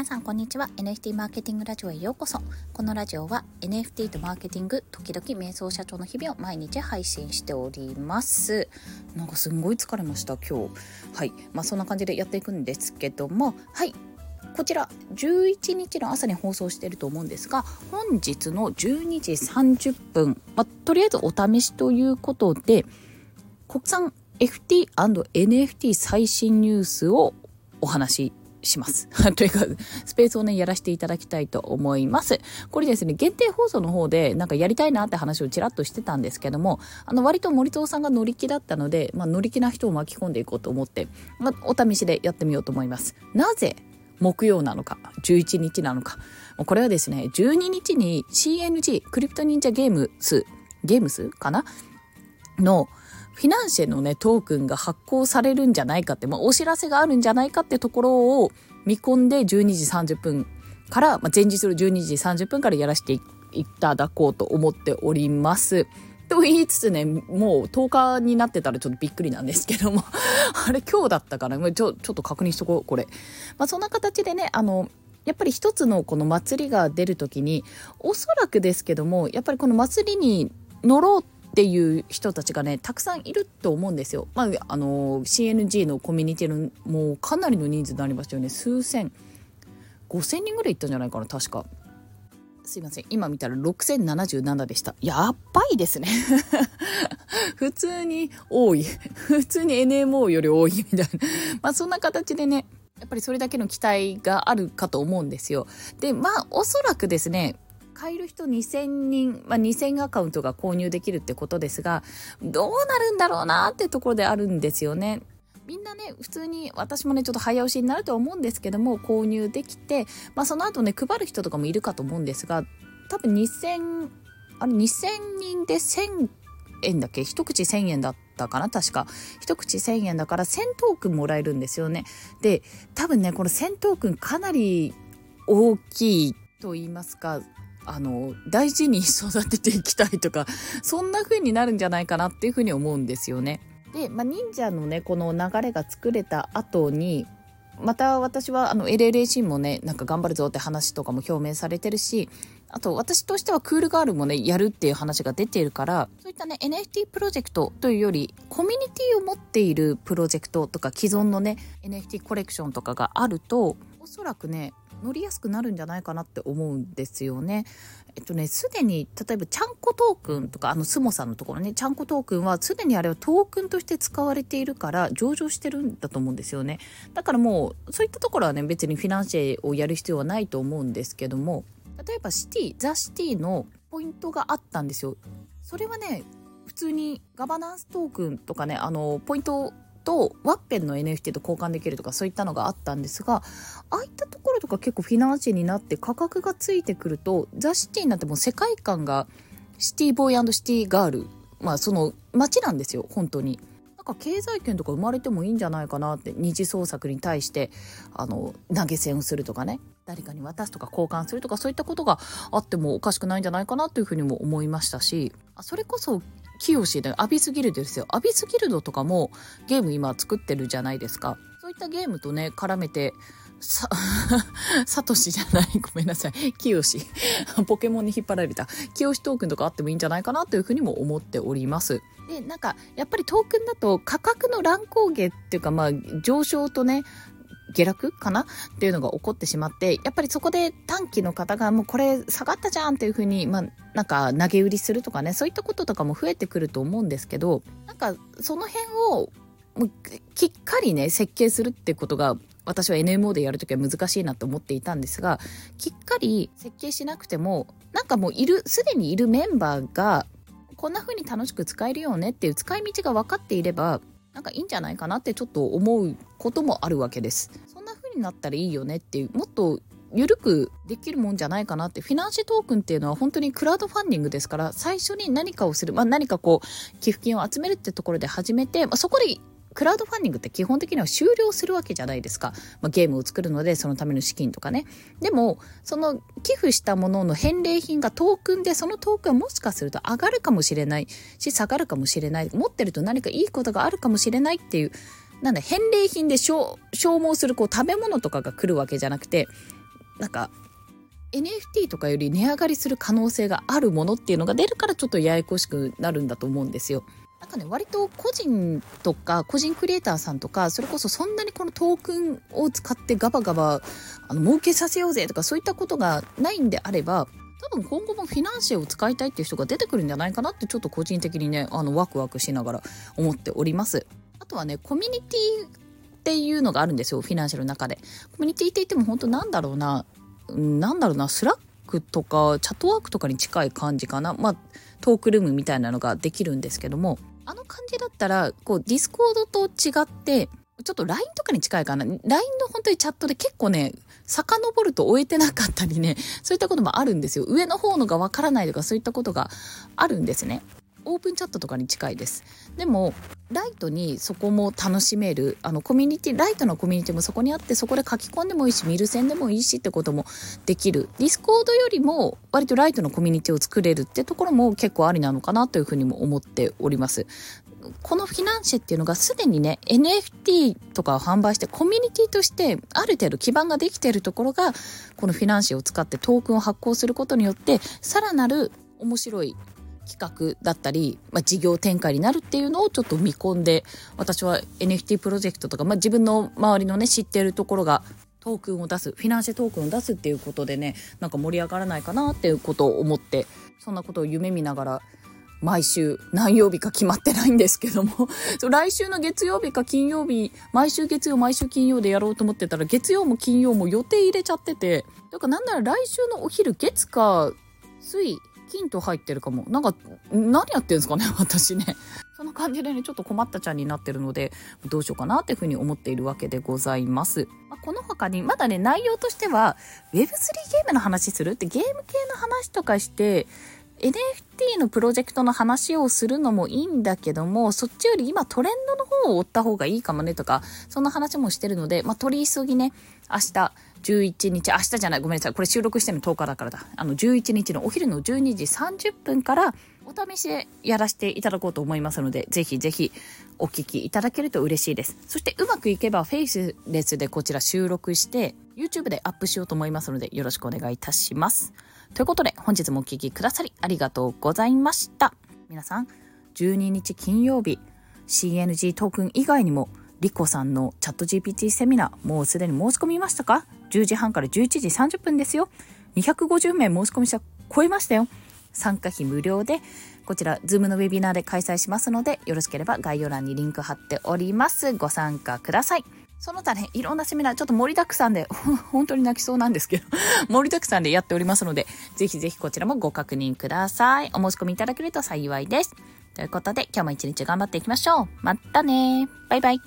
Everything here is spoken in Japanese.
皆さんこんにちは。NFT マーケティングラジオへようこそ。このラジオは NFT とマーケティング時々瞑想社長の日々を毎日配信しております。なんかすんごい疲れました今日。はい。まあそんな感じでやっていくんですけども。はい。こちら11日の朝に放送していると思うんですが本日の12時30分、まあ、とりあえずお試しということで国産 FT&NFT 最新ニュースをお話しします。というか、スペースをね、やらせていただきたいと思います。これですね、限定放送の方で、なんかやりたいなって話をちらっとしてたんですけども、あの、割と森藤さんが乗り気だったので、まあ、乗り気な人を巻き込んでいこうと思って、まあ、お試しでやってみようと思います。なぜ、木曜なのか、11日なのか。これはですね、12日に CNG、クリプト忍者ゲームス、ゲームスかな？の、フィナンシェのね、トークンが発行されるんじゃないかって、まあ、お知らせがあるんじゃないかってところを見込んで12時30分から、まあ、前日の12時30分からやらせていただこうと思っております。と言いつつね、もう10日になってたらちょっとびっくりなんですけども あれ今日だったかな？ちょ、ちょっと確認しとこう、これ。まあそんな形でね、あの、やっぱり一つのこの祭りが出るときに、おそらくですけども、やっぱりこの祭りに乗ろうってっていう人たちがねたくさんいると思うんですよ。まあ、あの CNG のコミュニティのもうかなりの人数になりましたよね。数千5,000人ぐらいいったんじゃないかな確か。すいません。今見たら6077でした。やっばいですね。普通に多い。普通に NMO より多いみたいな。まあそんな形でねやっぱりそれだけの期待があるかと思うんですよ。でまあおそらくですね買える人2000人、まあ、2000アカウントが購入できるってことですが、どうなるんだろうなってところであるんですよね。みんなね、普通に私もね、ちょっと早押しになると思うんですけども、購入できて、まあその後ね、配る人とかもいるかと思うんですが、多分2000、あれ2000人で1000円だっけ？一口1000円だったかな？確か。一口1000円だから1000トークンもらえるんですよね。で、多分ね、この1000トークンかなり大きいと言いますか、あの大事に育てていきたいとか そんな風になるんじゃないかなっていう風に思うんですよね。で、まあ、忍者のねこの流れが作れた後にまた私はあの LLAC もねなんか頑張るぞって話とかも表明されてるしあと私としてはクールガールもねやるっていう話が出ているからそういったね NFT プロジェクトというよりコミュニティを持っているプロジェクトとか既存のね NFT コレクションとかがあるとおそらくね乗りやすくなるんじゃないかなって思うんですよね。えっとね、すでに、例えば、ちゃんこトークンとか、あの、スモさんのところね、ちゃんこトークンは、すでにあれはトークンとして使われているから、上場してるんだと思うんですよね。だからもう、そういったところはね、別にフィナンシェをやる必要はないと思うんですけども、例えば、シティ、ザ・シティのポイントがあったんですよ。それはね、普通にガバナンストークンとかね、あの、ポイントとワッペンの NFT と交換できるとかそういったのがあったんですがああいったところとか結構フィナンシェになって価格がついてくるとザ・シティになっても世界観がシティボーイシティガールまあその街なんですよ本当に。なんか経済圏とか生まれてもいいんじゃないかなって二次創作に対してあの投げ銭をするとかね誰かに渡すとか交換するとかそういったことがあってもおかしくないんじゃないかなというふうにも思いましたしそれこそ清でアビスギルドですよアビスギルドとかもゲーム今作ってるじゃないですかそういったゲームとね絡めてさ、サトシじゃない。ごめんなさい。キヨシ。ポケモンに引っ張られた。キヨシトークンとかあってもいいんじゃないかなというふうにも思っております。で、なんか、やっぱりトークンだと価格の乱高下っていうか、まあ、上昇とね、下落かな？っていうのが起こってしまって、やっぱりそこで短期の方がもうこれ下がったじゃんっていうふうに、まあ、なんか投げ売りするとかね、そういったこととかも増えてくると思うんですけど、なんかその辺をもうきっかりね、設計するってことが私は NMO でやるときは難しいなと思っていたんですが、きっかり設計しなくても、なんかもういる、すでにいるメンバーが、こんな風に楽しく使えるよねっていう使い道が分かっていれば、なんかいいんじゃないかなってちょっと思うこともあるわけです。そんな風になったらいいよねっていう、もっと緩くできるもんじゃないかなって、フィナンシェトークンっていうのは本当にクラウドファンディングですから、最初に何かをする、まあ何かこう、寄付金を集めるってところで始めて、まあ、そこでクラウドファンディングって基本的には終了するわけじゃないですか。まあ、ゲームを作るのでそのための資金とかね。でも、その寄付したものの返礼品がトークンで、そのトークンはもしかすると上がるかもしれないし、下がるかもしれない。持ってると何かいいことがあるかもしれないっていう、なんだ、返礼品で消消耗するこう食べ物とかが来るわけじゃなくて、なんか NFT とかより値上がりする可能性があるものっていうのが出るからちょっとややこしくなるんだと思うんですよ。なんかね、割と個人とか、個人クリエイターさんとか、それこそそんなにこのトークンを使ってガバガバ、あの、儲けさせようぜとかそういったことがないんであれば、多分今後もフィナンシェを使いたいっていう人が出てくるんじゃないかなってちょっと個人的にね、あの、ワクワクしながら思っております。あとはね、コミュニティっていうのがあるんですよ、フィナンシェの中で。コミュニティって言っても本当なんだろうな、なんだろうな、 Slack とか Chatwork とかに近い感じかな。まあ、トークルームみたいなのができるんですけども、あの感じだったら、こう、 Discord と違って、ちょっと LINE とかに近いかな。LINE の本当にチャットで結構ね、遡ると追えてなかったりね、そういったこともあるんですよ。上の方のがわからないとかそういったことがあるんですね。オープンチャットとかに近いです。でも、ライトにそこも楽しめる、あの、コミュニティ、ライトのコミュニティもそこにあって、そこで書き込んでもいいし、見る専でもいいしってこともできる。 Discord よりも、割とライトのコミュニティを作れるってところも結構ありなのかなというふうにも思っております。このフィナンシェっていうのがすでにね、NFT とかを販売してコミュニティとしてある程度基盤ができているところが、このフィナンシェを使ってトークンを発行することによって、さらなる面白い企画だったり、まあ、事業展開になるっていうのをちょっと見込んで、私は NFT プロジェクトとか、まあ、自分の周りのね、知ってるところがトークンを出す、フィナンシェトークンを出すっていうことでね、なんか盛り上がらないかなっていうことを思って、そんなことを夢見ながら、毎週何曜日か決まってないんですけども 来週の月曜日か金曜日、毎週月曜、毎週金曜でやろうと思ってたら、月曜も金曜も予定入れちゃってて、だからなんなら来週のお昼、月か水、金と入ってるかも。なんか、何やってんですかね、私ね。その感じでね、ちょっと困ったちゃんになってるので、どうしようかなっていうふうに思っているわけでございます。まあ、この他に、まだね、内容としては、Web3 ゲームの話する？ってゲーム系の話とかして、NFT のプロジェクトの話をするのもいいんだけども、そっちより今トレンドの方を追った方がいいかもねとか、そんな話もしてるので、まあ、取り急ぎね、明日、11日、明日じゃない、ごめんなさい。これ収録してるの10日だからだ。あの、11日のお昼の12時30分から、お試しでやらせていただこうと思いますので、ぜひぜひお聞きいただけると嬉しいです。そしてうまくいけばフェイスレスでこちら収録して、YouTube でアップしようと思いますので、よろしくお願いいたします。ということで、本日もお聴きくださりありがとうございました。皆さん、12日金曜日、CNG トークン以外にも、リコさんのチャット GPT セミナー、もうすでに申し込みましたか ?10 時半から11時30分ですよ。250名申し込み者超えましたよ。参加費無料で、こちら、 Zoom のウェビナーで開催しますので、よろしければ概要欄にリンク貼っております。ご参加ください。その他ね、いろんなセミナー、ちょっと盛りだくさんで、本当に泣きそうなんですけど、盛りだくさんでやっておりますので、ぜひぜひこちらもご確認ください。お申し込みいただけると幸いです。ということで、今日も一日頑張っていきましょう。またねバイバイ。